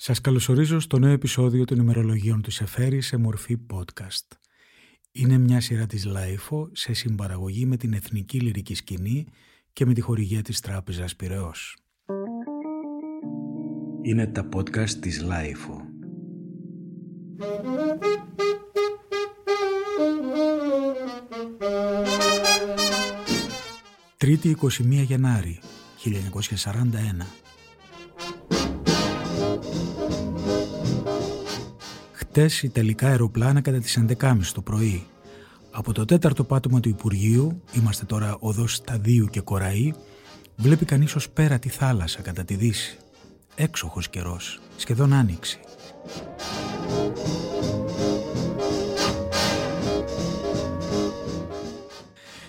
Σας καλωσορίζω στο νέο επεισόδιο των ημερολογίων του Σεφέρη σε μορφή podcast. Είναι μια σειρά της LiFO σε συμπαραγωγή με την Εθνική Λυρική Σκηνή και με τη χορηγία της Τράπεζας Πυραιός. Είναι τα podcast της LiFO. Τρίτη 21 Γενάρη 1941 Χτες Ιταλικά αεροπλάνα κατά τις 11.30 το πρωί. Από το τέταρτο πάτωμα του Υπουργείου, είμαστε τώρα οδός Σταδίου και Κοραή, βλέπει κανείς ως πέρα τη θάλασσα κατά τη δύση. Έξοχος καιρός, σχεδόν άνοιξη.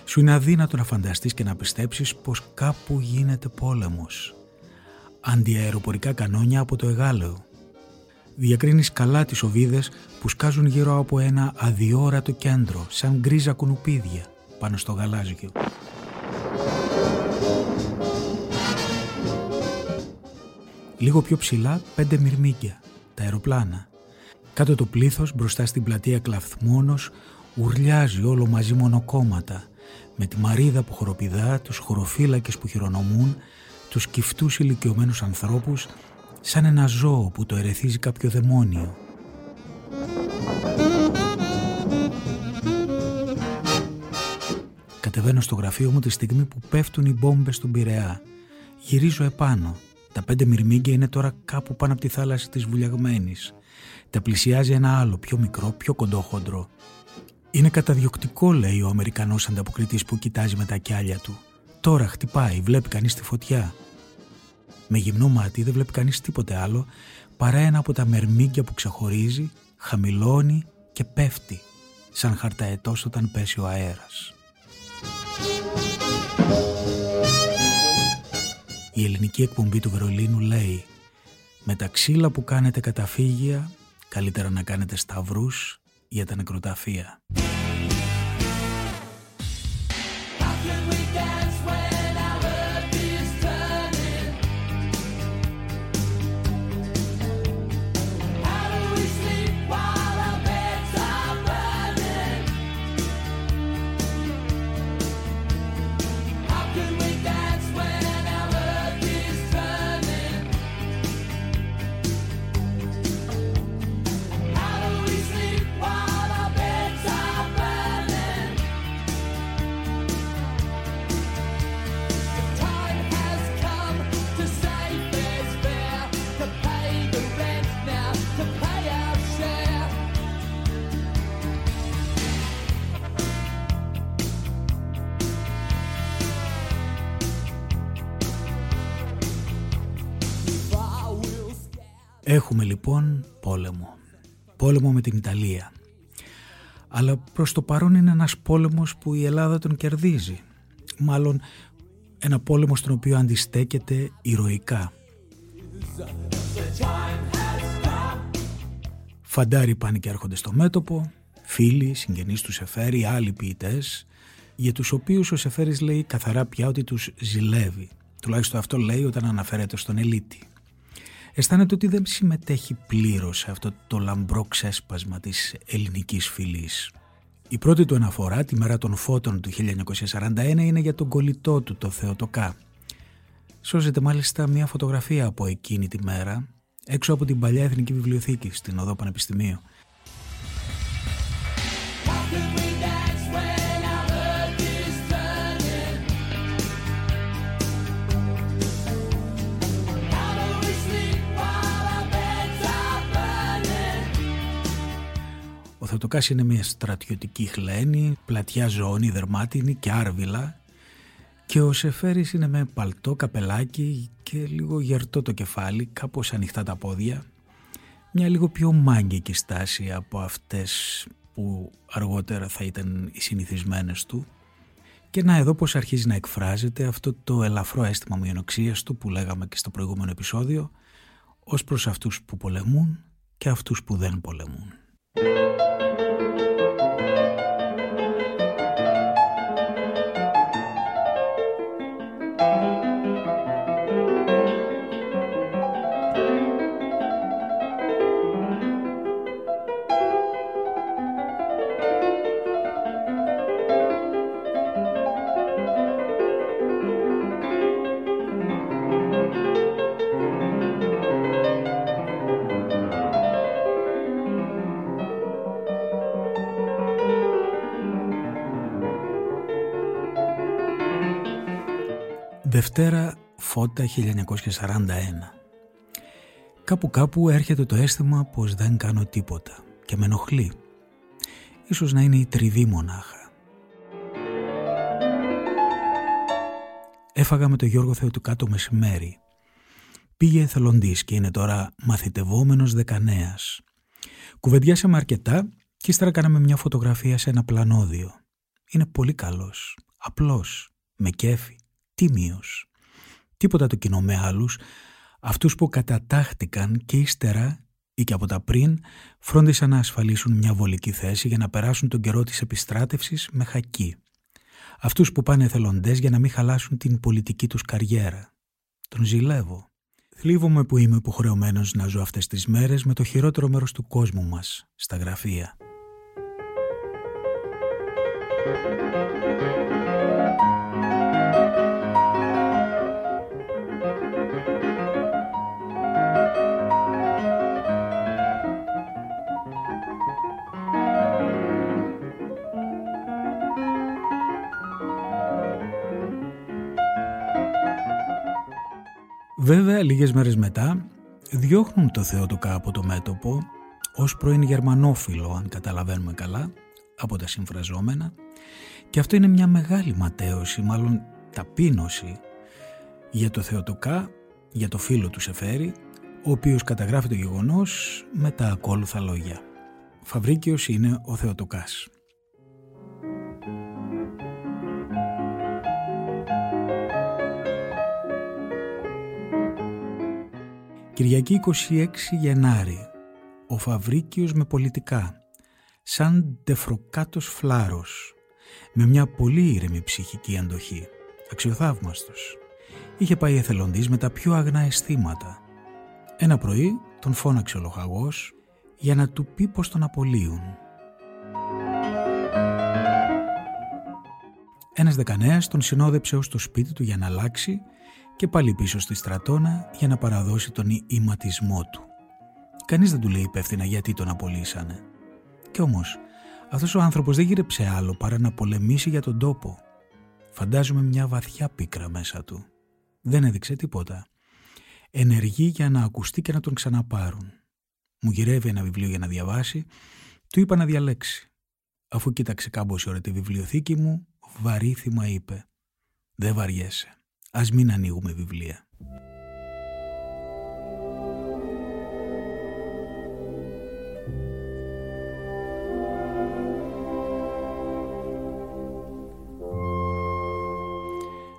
Σου είναι αδύνατο να φανταστείς και να πιστέψεις πως κάπου γίνεται πόλεμος. Αντιαεροπορικά κανόνια από το Εγάλεο. Διακρίνεις καλά τις οβίδες που σκάζουν γύρω από ένα αδιόρατο κέντρο, σαν γκρίζα κουνουπίδια, πάνω στο γαλάζιο. Λίγο πιο ψηλά πέντε μυρμήγκια, τα αεροπλάνα. Κάτω το πλήθος μπροστά στην πλατεία Κλαφθμόνος ουρλιάζει όλο μαζί μονοκόμματα με τη μαρίδα που χοροπηδά, τους χωροφύλακες που χειρονομούν, τους κυφτούς ηλικιωμένους ανθρώπους σαν ένα ζώο που το ερεθίζει κάποιο δαιμόνιο. Κατεβαίνω στο γραφείο μου τη στιγμή που πέφτουν οι μπόμπες στον Πειραιά. Γυρίζω επάνω. Τα πέντε μυρμήγκια είναι τώρα κάπου πάνω από τη θάλασσα της βουλιαγμένης. Τα πλησιάζει ένα άλλο, πιο μικρό, πιο κοντόχοντρο. Είναι καταδιοκτικό, λέει ο Αμερικανός ανταποκριτής που κοιτάζει με τα κιάλια του. Τώρα χτυπάει, βλέπει κανείς τη φωτιά. Με γυμνό μάτι δεν βλέπει κανείς τίποτε άλλο παρά ένα από τα μερμήγκια που ξεχωρίζει, χαμηλώνει και πέφτει σαν χαρταετός όταν πέσει ο αέρας. Η ελληνική εκπομπή του Βερολίνου λέει «Με τα ξύλα που κάνετε καταφύγια, καλύτερα να κάνετε σταυρούς για τα νεκροταφεία». Έχουμε λοιπόν πόλεμο. Πόλεμο με την Ιταλία. Αλλά προς το παρόν είναι ένας πόλεμος που η Ελλάδα τον κερδίζει. Μάλλον ένα πόλεμο στον οποίο αντιστέκεται ηρωικά. Φαντάροι πάνε και έρχονται στο μέτωπο, φίλοι, συγγενείς τους Σεφέρη, άλλοι ποιητές, για τους οποίους ο Σεφέρης λέει καθαρά πια ότι τους ζηλεύει. Τουλάχιστον αυτό λέει όταν αναφέρεται στον Ελίτη αισθάνεται ότι δεν συμμετέχει πλήρως σε αυτό το λαμπρό ξέσπασμα της ελληνικής φυλής. Η πρώτη του αναφορά, τη μέρα των φώτων του 1941, είναι για τον κολλητό του, το Θεοτοκά. Σώζεται μάλιστα μια φωτογραφία από εκείνη τη μέρα, έξω από την παλιά Εθνική Βιβλιοθήκη στην Οδό Πανεπιστημίου. Θεοτοκάς είναι μια στρατιωτική χλένη, πλατιά ζώνη, δερμάτινη και άρβιλα και ο Σεφέρης είναι με παλτό, καπελάκι και λίγο γερτό το κεφάλι, κάπως ανοιχτά τα πόδια. Μια λίγο πιο μάγκικη στάση από αυτές που αργότερα θα ήταν οι συνηθισμένες του. Και να εδώ πως αρχίζει να εκφράζεται αυτό το ελαφρό αίσθημα μειονοξίας του που λέγαμε και στο προηγούμενο επεισόδιο ως προς αυτούς που πολεμούν και αυτούς που δεν πολεμούν. Δευτέρα Φώτα 1941 Κάπου κάπου έρχεται το αίσθημα πως δεν κάνω τίποτα και με ενοχλεί. Ίσως να είναι η τριβή μονάχα. Έφαγα με τον Γιώργο Θεοτουκά μεσημέρι. Πήγε εθελοντής και είναι τώρα μαθητευόμενος δεκανέας. Κουβεντιάσαμε αρκετά και ύστερα κάναμε μια φωτογραφία σε ένα πλανόδιο. Είναι πολύ καλός, απλός, με κέφι, τίμιος. Τίποτα το κοινό με άλλους, αυτούς που κατατάχτηκαν και ύστερα ή και από τα πριν φρόντισαν να ασφαλίσουν μια βολική θέση για να περάσουν τον καιρό της επιστράτευσης με χακί. Αυτούς που πάνε εθελοντές για να μην χαλάσουν την πολιτική τους καριέρα. Τον ζηλεύω. Θλίβομαι που είμαι υποχρεωμένος να ζω αυτές τις μέρες με το χειρότερο μέρος του κόσμου μας, στα γραφεία. Βέβαια, λίγες μέρες μετά, διώχνουν το Θεότοκα από το μέτωπο ως πρώην Γερμανόφιλο, αν καταλαβαίνουμε καλά, από τα συμφραζόμενα και αυτό είναι μια μεγάλη ματέωση, μάλλον ταπείνωση για το Θεοτοκά, για το φίλο του Σεφέρη, ο οποίος καταγράφει το γεγονός με τα ακόλουθα λόγια. Φαβρίκιος είναι ο Θεοτοκάς. Κυριακή 26 Γενάρη. Ο Φαβρίκιος με πολιτικά. Σαν τεφροκάτος φλάρος. Με μια πολύ ήρεμη ψυχική αντοχή. Αξιοθαύμαστος. Είχε πάει εθελοντής με τα πιο αγνά αισθήματα. Ένα πρωί τον φώναξε ο λοχαγός για να του πει πως τον απολύουν. Ένας δεκανέας τον συνόδεψε ως το σπίτι του για να αλλάξει και πάλι πίσω στη στρατόνα για να παραδώσει τον ηματισμό του. Κανείς δεν του λέει υπεύθυνα γιατί τον απολύσανε. Κι όμως, αυτός ο άνθρωπος δεν γύρεψε άλλο παρά να πολεμήσει για τον τόπο. Φαντάζομαι μια βαθιά πίκρα μέσα του. Δεν έδειξε τίποτα. Ενεργεί για να ακουστεί και να τον ξαναπάρουν. Μου γυρεύει ένα βιβλίο για να διαβάσει. Του είπα να διαλέξει. Αφού κοίταξε κάμποση ώρα τη βιβλιοθήκη μου, βαρύθιμα είπε «Δεν βαριέσαι. Ας μην ανοίγουμε βιβλία.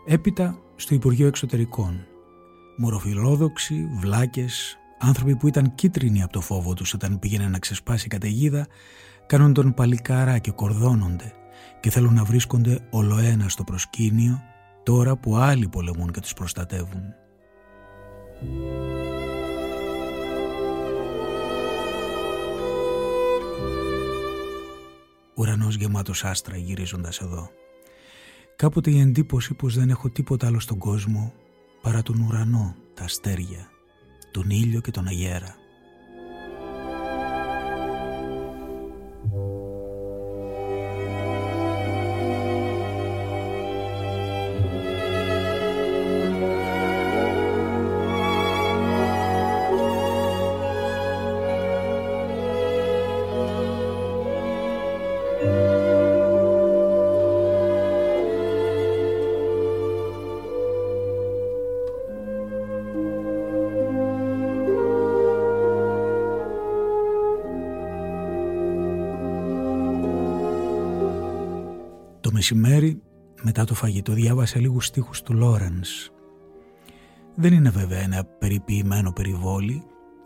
Έπειτα στο Υπουργείο Εξωτερικών. Μοροφιλόδοξοι, βλάκες, άνθρωποι που ήταν κίτρινοι από το φόβο τους όταν πήγαινε να ξεσπάσει η καταιγίδα, κάνουν τον παλικάρα και κορδώνονται και θέλουν να βρίσκονται ολοένα στο προσκήνιο τώρα που άλλοι πολεμούν και τους προστατεύουν. Ουρανός γεμάτος άστρα γυρίζοντας εδώ. Κάποτε η εντύπωση πως δεν έχω τίποτα άλλο στον κόσμο παρά τον ουρανό, τα αστέρια, τον ήλιο και τον αγέρα. Μεσημέρι, μετά το φαγητό, διάβασα λίγους στίχους του Λόρενς. Δεν είναι βέβαια ένα περιποιημένο περιβόλι,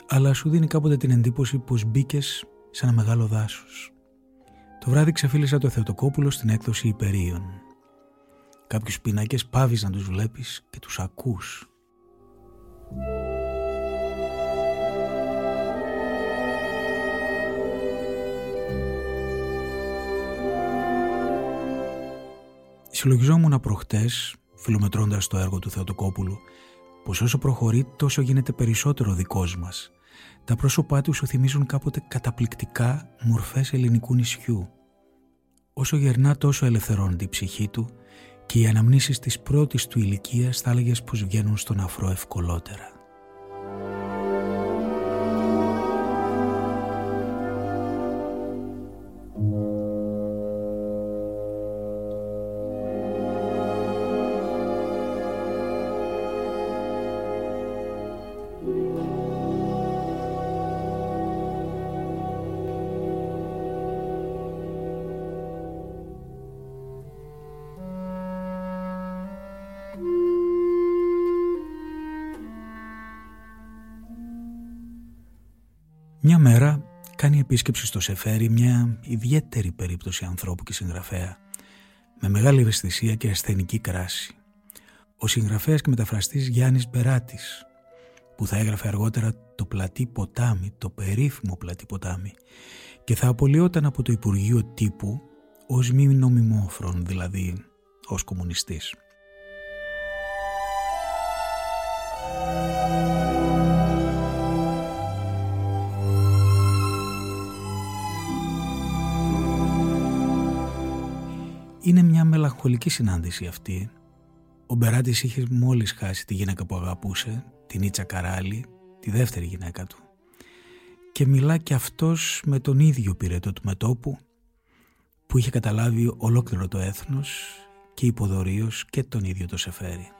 αλλά σου δίνει κάποτε την εντύπωση πως μπήκες σε ένα μεγάλο δάσος. Το βράδυ ξεφύλισα το Θεοτοκόπουλο στην έκδοση υπερίων. Κάποιους πινάκες πάβεις να τους βλέπεις και τους ακούς. Συλλογιζόμουν προχτές, φιλομετρώντας το έργο του Θεοτοκόπουλου, πως όσο προχωρεί τόσο γίνεται περισσότερο δικός μας. Τα πρόσωπά του σου θυμίζουν κάποτε καταπληκτικά μορφές ελληνικού νησιού. Όσο γερνά τόσο ελευθερώνεται η ψυχή του και οι αναμνήσεις της πρώτης του ηλικίας θα έλεγες πως βγαίνουν στον αφρό ευκολότερα. Μέρα κάνει επίσκεψη στο Σεφέρι μια ιδιαίτερη περίπτωση ανθρώπου και συγγραφέα με μεγάλη ευαισθησία και ασθενική κράση. Ο συγγραφέας και μεταφραστής Γιάννης Μπεράτης που θα έγραφε αργότερα το πλατή ποτάμι, το περίφημο πλατή ποτάμι και θα απολυόταν από το Υπουργείο Τύπου ως μη νομιμόφρον, δηλαδή ως κομμουνιστής. Είναι μια μελαγχολική συνάντηση αυτή. Ο Μπεράτης είχε μόλις χάσει τη γυναίκα που αγαπούσε, την Ίτσα Καράλη, τη δεύτερη γυναίκα του. Και μιλά και αυτός με τον ίδιο πυρετό του μετόπου που είχε καταλάβει ολόκληρο το έθνος και υποδορίως και τον ίδιο το Σεφέρι.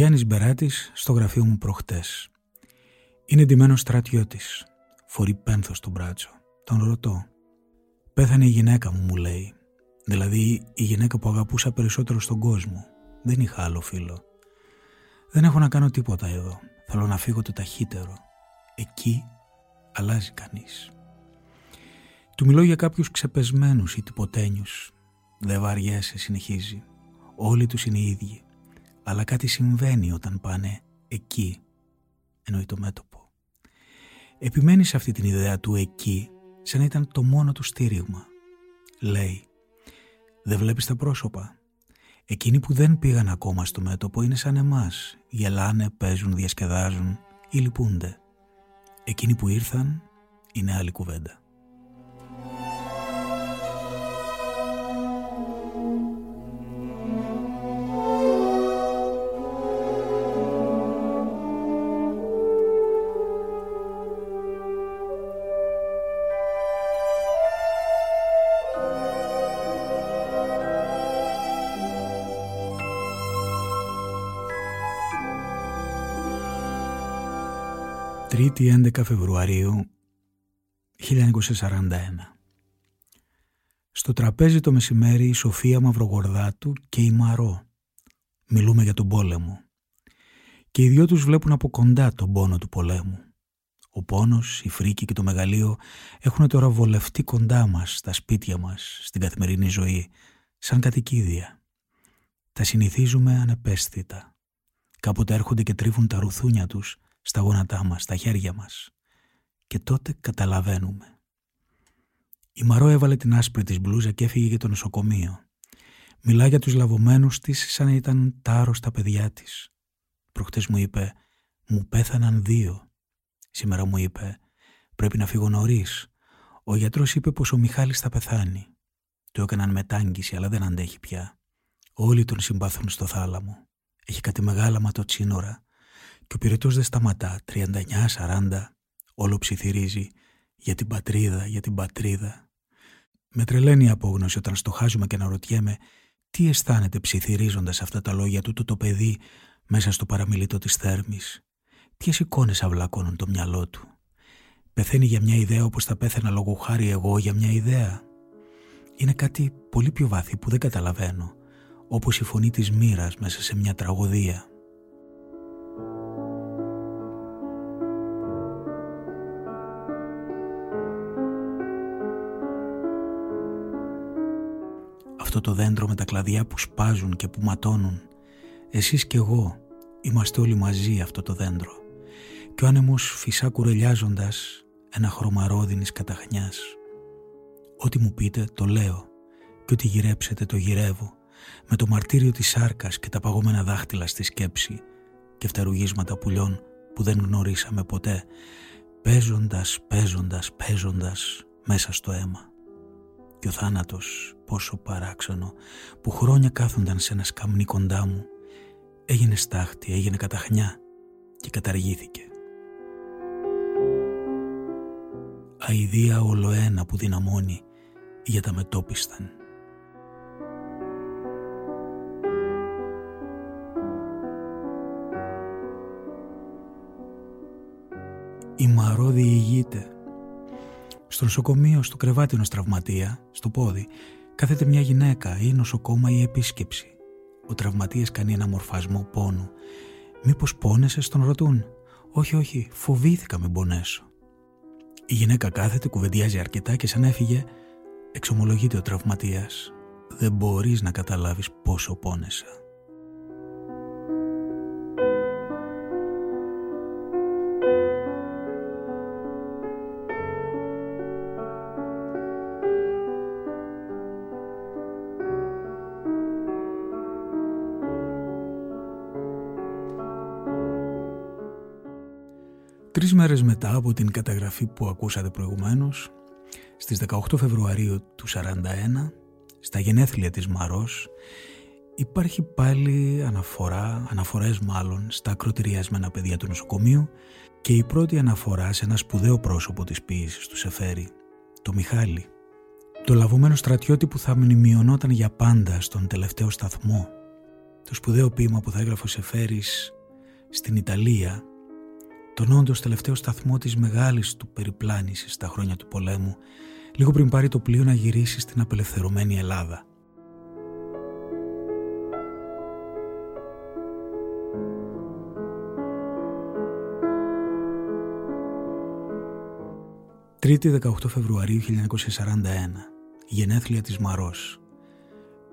Γιάννης Μπεράτης στο γραφείο μου προχτές. Είναι ντυμένος στρατιώτης. Φορεί πένθος στο μπράτσο. Τον ρωτώ. Πέθανε η γυναίκα μου, μου λέει. Δηλαδή η γυναίκα που αγαπούσα περισσότερο στον κόσμο. Δεν είχα άλλο φίλο. Δεν έχω να κάνω τίποτα εδώ. Θέλω να φύγω το ταχύτερο. Εκεί αλλάζει κανείς. Του μιλώ για κάποιους ξεπεσμένους ή τυποτένιους. Δεν βαριέσαι, συνεχίζει. Όλοι τους είναι οι ίδιοι αλλά κάτι συμβαίνει όταν πάνε εκεί, εννοεί το μέτωπο. Επιμένεις σε αυτή την ιδέα του εκεί, σαν να ήταν το μόνο του στήριγμα. Λέει, δεν βλέπεις τα πρόσωπα. Εκείνοι που δεν πήγαν ακόμα στο μέτωπο είναι σαν εμάς. Γελάνε, παίζουν, διασκεδάζουν ή λυπούνται. Εκείνοι που ήρθαν είναι άλλη κουβέντα. Τρίτη 11 Φεβρουαρίου 1941 Στο τραπέζι το μεσημέρι η Σοφία Μαυρογορδάτου και η Μαρό. Μιλούμε για τον πόλεμο. Και οι δυο τους βλέπουν από κοντά τον πόνο του πολέμου. Ο πόνος, η φρίκη και το μεγαλείο έχουν τώρα βολευτεί κοντά μας, στα σπίτια μας, στην καθημερινή ζωή Σαν κατοικίδια. Τα συνηθίζουμε ανεπαίσθητα. Κάποτε έρχονται και τρίβουν τα ρουθούνια τους στα γόνατά μας, στα χέρια μας. Και τότε καταλαβαίνουμε. Η Μαρό έβαλε την άσπρη της μπλούζα και έφυγε για το νοσοκομείο. Μιλά για τους λαβωμένους της σαν να ήταν τα άρρωστα παιδιά της. Προχτές μου είπε «Μου πέθαναν δύο». Σήμερα μου είπε «Πρέπει να φύγω νωρίς. Ο γιατρός είπε πως ο Μιχάλης θα πεθάνει. Το έκαναν μετάγγιση αλλά δεν αντέχει πια. Όλοι τον συμπαθούν στο θάλαμο. Έχει κάτι μεγάλα ματοτσίνορα και ο πυρετός δεν σταματά, 39-40, όλο ψιθυρίζει για την πατρίδα, για την πατρίδα. Με τρελαίνει η απόγνωση όταν στοχάζουμε και αναρωτιέμαι τι αισθάνεται ψιθυρίζοντας αυτά τα λόγια του το παιδί μέσα στο παραμιλήτο της θέρμης. Ποιες εικόνες αυλακώνουν το μυαλό του. Πεθαίνει για μια ιδέα όπως θα πέθαινα λόγω χάρη εγώ για μια ιδέα. Είναι κάτι πολύ πιο βάθη που δεν καταλαβαίνω, όπως η φωνή της μοίρας μέσα σε μια τραγωδία. Αυτό το δέντρο με τα κλαδιά που σπάζουν και που ματώνουν. Εσείς και εγώ είμαστε όλοι μαζί αυτό το δέντρο και ο άνεμος φυσά κουρελιάζοντας ένα χρωμαρόδινης καταχνιάς. Ό,τι μου πείτε το λέω και ότι γυρέψετε το γυρεύω με το μαρτύριο της σάρκας και τα παγωμένα δάχτυλα στη σκέψη και φτερουγίσματα πουλιών που δεν γνωρίσαμε ποτέ παίζοντας, παίζοντας, παίζοντας μέσα στο αίμα. Και ο θάνατος πόσο παράξενο που χρόνια κάθονταν σε ένα σκαμνί κοντά μου έγινε στάχτη, έγινε καταχνιά και καταργήθηκε. Αηδία ολοένα που δυναμώνει για τα μετόπισταν. Η Μαρό διηγείται. Στο νοσοκομείο, στο κρεβάτι ενός τραυματία, στο πόδι, κάθεται μια γυναίκα ή νοσοκόμα ή επίσκεψη. Ο τραυματίας κάνει ένα μορφασμό πόνου. «Μήπως πόνεσαι» τον ρωτούν. «Όχι, όχι, φοβήθηκα με πονέσω». Η γυναίκα κάθεται, κουβεντιάζει αρκετά και σαν έφυγε, εξομολογείται ο τραυματίας. «Δεν μπορείς να καταλάβεις πόσο πόνεσα». Τρεις μέρες μετά από την καταγραφή που ακούσατε προηγουμένως, στις 18 Φεβρουαρίου του 41, στα γενέθλια της Μαρός, υπάρχει πάλι αναφορά, αναφορές μάλλον, στα ακροτηριασμένα παιδιά του νοσοκομείου και η πρώτη αναφορά σε ένα σπουδαίο πρόσωπο της ποίησης του Σεφέρη, το Μιχάλη. Το λαβωμένο στρατιώτη που θα μνημειωνόταν για πάντα στον τελευταίο σταθμό. Το σπουδαίο ποίημα που θα έγραφε ο Σεφέρης στην Ιταλία τον όντω τελευταίο σταθμό της μεγάλης του περιπλάνησης στα χρόνια του πολέμου, λίγο πριν πάρει το πλοίο να γυρίσει στην απελευθερωμένη Ελλάδα. Τρίτη 18 Φεβρουαρίου 1941 Γενέθλια της Μαρός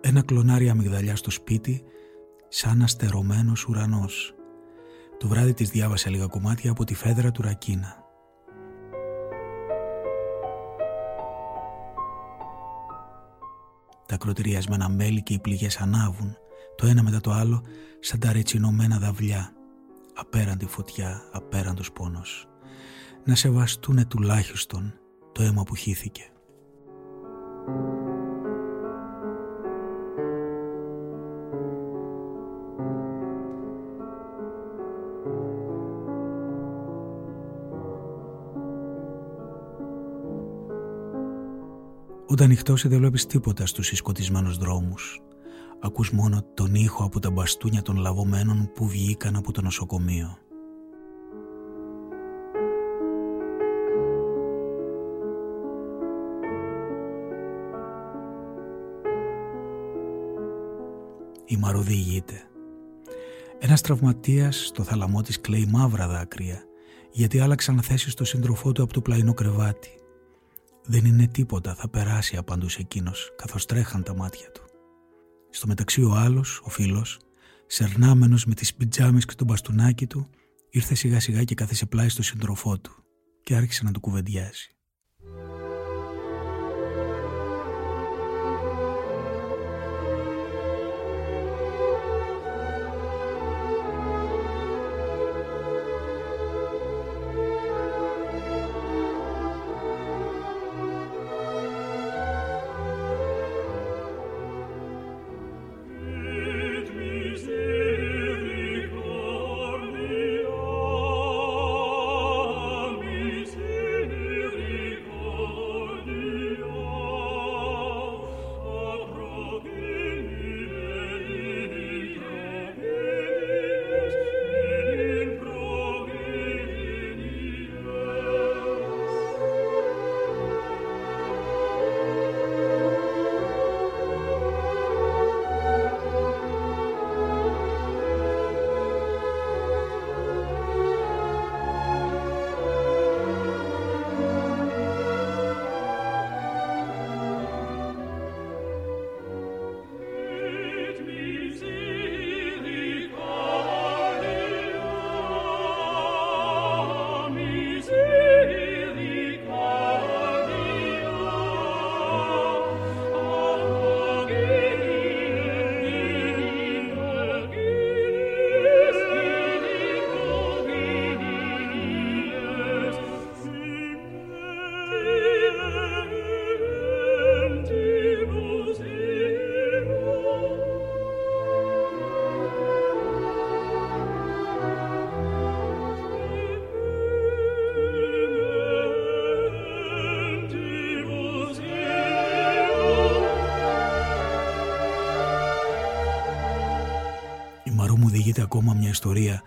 Ένα κλονάρι αμυγδαλιά στο σπίτι σαν αστερωμένος ουρανός το βράδυ της διάβασα λίγα κομμάτια από τη φέδρα του Ρακίνα. Τα κροτηριασμένα μέλη και οι πληγές ανάβουν, το ένα μετά το άλλο, σαν τα ρετσινωμένα δαυλιά. Απέραντη φωτιά, απέραντος πόνος. Να σεβαστούνε τουλάχιστον το αίμα που χύθηκε. Όταν νυχτώσει δεν βλέπεις τίποτα στους συσκοτισμένους δρόμους. Ακούς μόνο τον ήχο από τα μπαστούνια των λαβωμένων που βγήκαν από το νοσοκομείο. Η μαροδί ηγείται. Ένας τραυματίας στο θαλαμό της κλαίει μαύρα δάκρυα γιατί άλλαξαν θέση στο σύντροφό του από το πλαϊνό κρεβάτι. Δεν είναι τίποτα, θα περάσει απαντούσε εκείνος, καθώς τρέχαν τα μάτια του. Στο μεταξύ ο άλλος, ο φίλος, σερνάμενος με τις πιτζάμες και το μπαστούνάκι του, ήρθε σιγά σιγά και κάθισε πλάι στο σύντροφό του και άρχισε να του κουβεντιάσει. Ακόμα μια ιστορία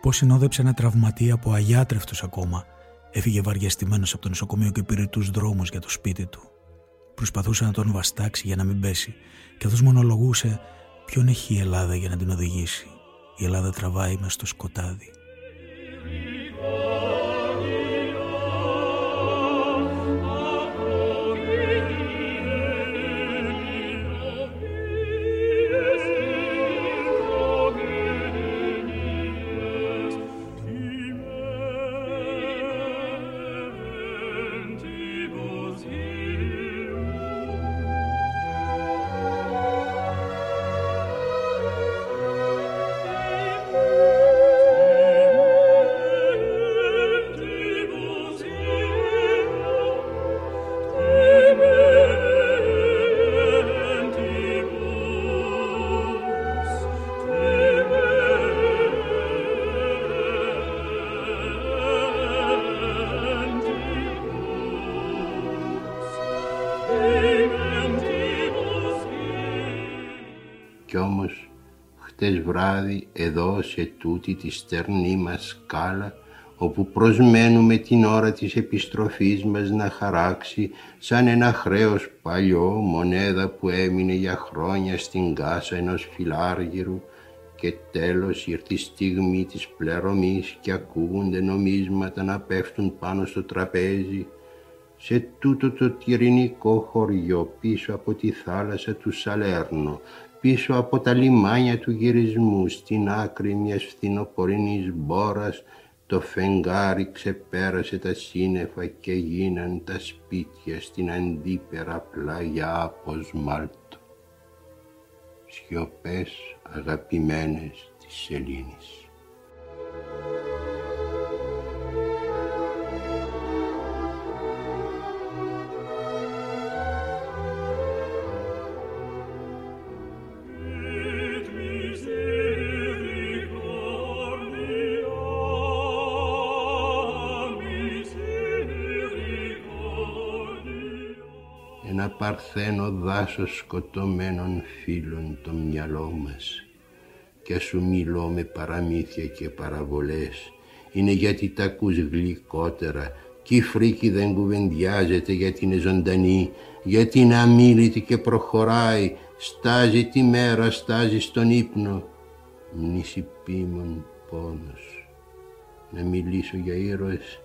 πώς συνόδεψε ένα τραυματί από αγιάτρευτος ακόμα έφυγε βαριαστημένος από το νοσοκομείο και πήρε τους δρόμους για το σπίτι του. Προσπαθούσε να τον βαστάξει για να μην πέσει και αυτός μονολογούσε ποιον έχει η Ελλάδα για να την οδηγήσει. Η Ελλάδα τραβάει μες στο σκοτάδι. Βράδυ εδώ σε τούτη τη στερνή μας σκάλα όπου προσμένουμε την ώρα της επιστροφής μας να χαράξει σαν ένα χρέος παλιό μονέδα που έμεινε για χρόνια στην κάσα ενός φιλάργυρου και τέλος ήρθε η στιγμή της πληρωμής και ακούγονται νομίσματα να πέφτουν πάνω στο τραπέζι σε τούτο το τυρινικό χωριό πίσω από τη θάλασσα του Σαλέρνο πίσω από τα λιμάνια του γυρισμού στην άκρη μιας φθινοπορεινής μπόρας το φεγγάρι ξεπέρασε τα σύννεφα και γίναν τα σπίτια στην αντίπερα πλαγιά από σμάλτο. Σιωπές αγαπημένες της σελήνης. Παρθένο δάσος σκοτωμένων φίλων το μυαλό μας και σου μιλώ με παραμύθια και παραβολές. Είναι γιατί τα ακούς γλυκότερα κι η φρίκη δεν κουβεντιάζεται γιατί είναι ζωντανή γιατί είναι αμήλυτη και προχωράει στάζει τη μέρα, στάζει στον ύπνο. Μνησιπίμων πόνος. Να μιλήσω για ήρωες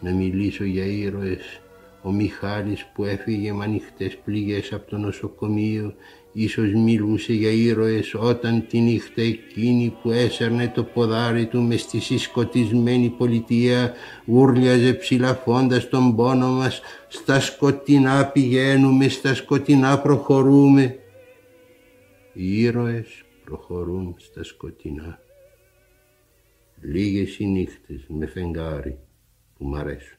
να μιλήσω για ήρωες ο Μιχάλης που έφυγε με ανοιχτές πληγές από το νοσοκομείο ίσως μιλούσε για ήρωες όταν τη νύχτα εκείνη που έσερνε το ποδάρι του μες στη συσκοτισμένη πολιτεία ούρλιαζε ψηλαφώντας τον πόνο μας στα σκοτεινά πηγαίνουμε, στα σκοτεινά προχωρούμε. Οι ήρωες προχωρούν στα σκοτεινά. Λίγες οι νύχτες με φεγγάρι που μ' αρέσουν.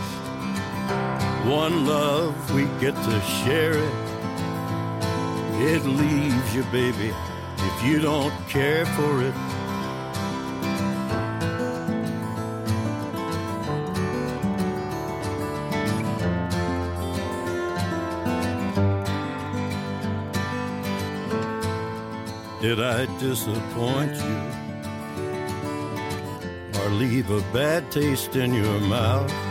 one love, we get to share it. It leaves you, baby, if you don't care for it. Did I disappoint you or leave a bad taste in your mouth?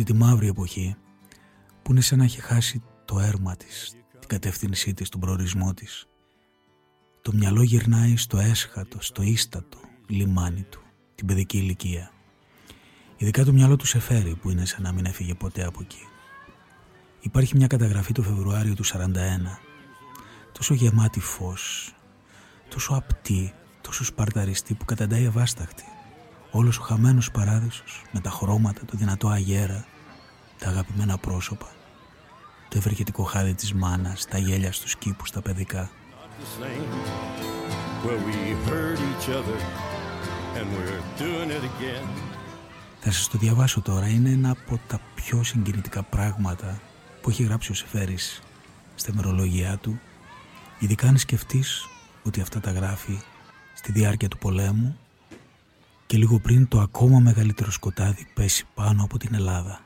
Αυτή τη μαύρη εποχή που είναι σαν να έχει χάσει το έρμα της, την κατεύθυνσή της, τον προορισμό της. Το μυαλό γυρνάει στο έσχατο, στο ίστατο λιμάνι του, την παιδική ηλικία. Ειδικά το μυαλό του σε φέρει που είναι σαν να μην έφυγε ποτέ από εκεί. Υπάρχει μια καταγραφή το Φεβρουάριο του 41, τόσο γεμάτη φως, τόσο απτή, τόσο σπαρταριστή που καταντάει αβάσταχτη. Όλος ο χαμένος παράδεισος με τα χρώματα, το δυνατό αγέρα, τα αγαπημένα πρόσωπα, το ευεργετικό χάδι της μάνας, τα γέλια στους κήπους, τα παιδικά. Θα σας το διαβάσω τώρα. Είναι ένα από τα πιο συγκινητικά πράγματα που έχει γράψει ο Σεφέρης στα ημερολογία του. Ειδικά αν σκεφτείς ότι αυτά τα γράφει στη διάρκεια του πολέμου και λίγο πριν το ακόμα μεγαλύτερο σκοτάδι πέσει πάνω από την Ελλάδα.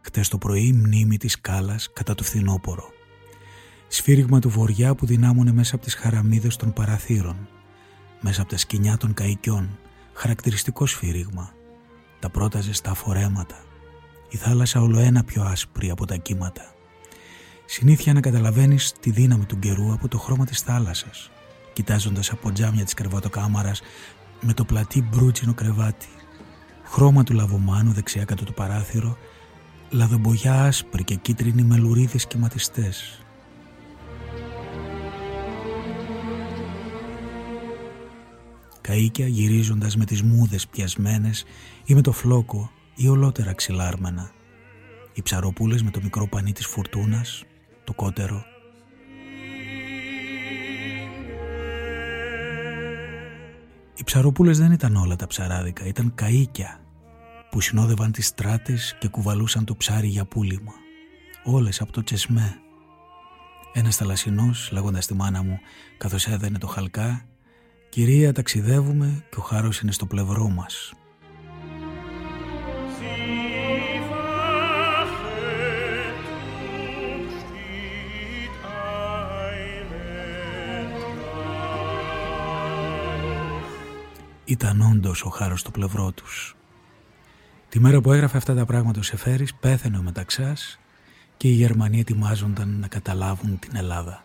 Χτες το πρωί μνήμη της κάλας κατά το φθινόπορο. Σφύριγμα του βοριά που δυνάμωνε μέσα από τις χαραμίδες των παραθύρων. Μέσα από τα σκηνιά των καϊκιών. Χαρακτηριστικό σφύριγμα. Τα πρώτα ζεστά φορέματα. Η θάλασσα ολοένα πιο άσπρη από τα κύματα. Συνήθεια να καταλαβαίνεις τη δύναμη του καιρού από το χρώμα της θάλασσας. Κοιτάζοντας από τζάμια της κρεβατοκάμαρας με το πλατή μπρούτσινο κρεβάτι. Χρώμα του λαβομάνου δεξιά κάτω το παράθυρο λαδομπογιά άσπρη και κίτρινοι με λουρίδες κυματιστές. Καΐκια γυρίζοντας με τις μούδες πιασμένες ή με το φλόκο ή ολότερα ξυλάρμενα. Οι ψαροπούλες με το μικρό πανί της φουρτούνας, το κότερο. Οι ψαροπούλες δεν ήταν όλα τα ψαράδικα, ήταν καΐκια που συνόδευαν τις στράτες και κουβαλούσαν το ψάρι για πούλημα. Όλες από το τσεσμέ. Ένας θαλασσινός, λέγοντας τη μάνα μου, καθώς έδαινε το χαλκά, «Κυρία, ταξιδεύουμε και ο χάρος είναι στο πλευρό μας». Ήταν όντως ο χάρος στο πλευρό τους. Τη μέρα που έγραφε αυτά τα πράγματα ο Σεφέρης πέθανε ο Μεταξάς και οι Γερμανοί ετοιμάζονταν να καταλάβουν την Ελλάδα.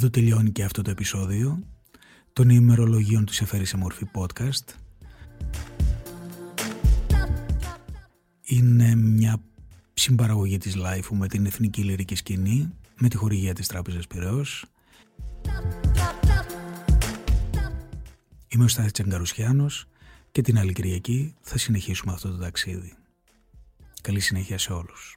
Εδώ τελειώνει και αυτό το επεισόδιο. Των ημερολογίων του Σεφέρη σε μορφή podcast. Είναι μια συμπαραγωγή της Life με την Εθνική Λυρική Σκηνή με τη χορηγία της Τράπεζας Πυραιός. Είμαι ο Στάθης Τσαγκαρουσιάνος και την άλλη Κυριακή θα συνεχίσουμε αυτό το ταξίδι. Καλή συνέχεια σε όλους.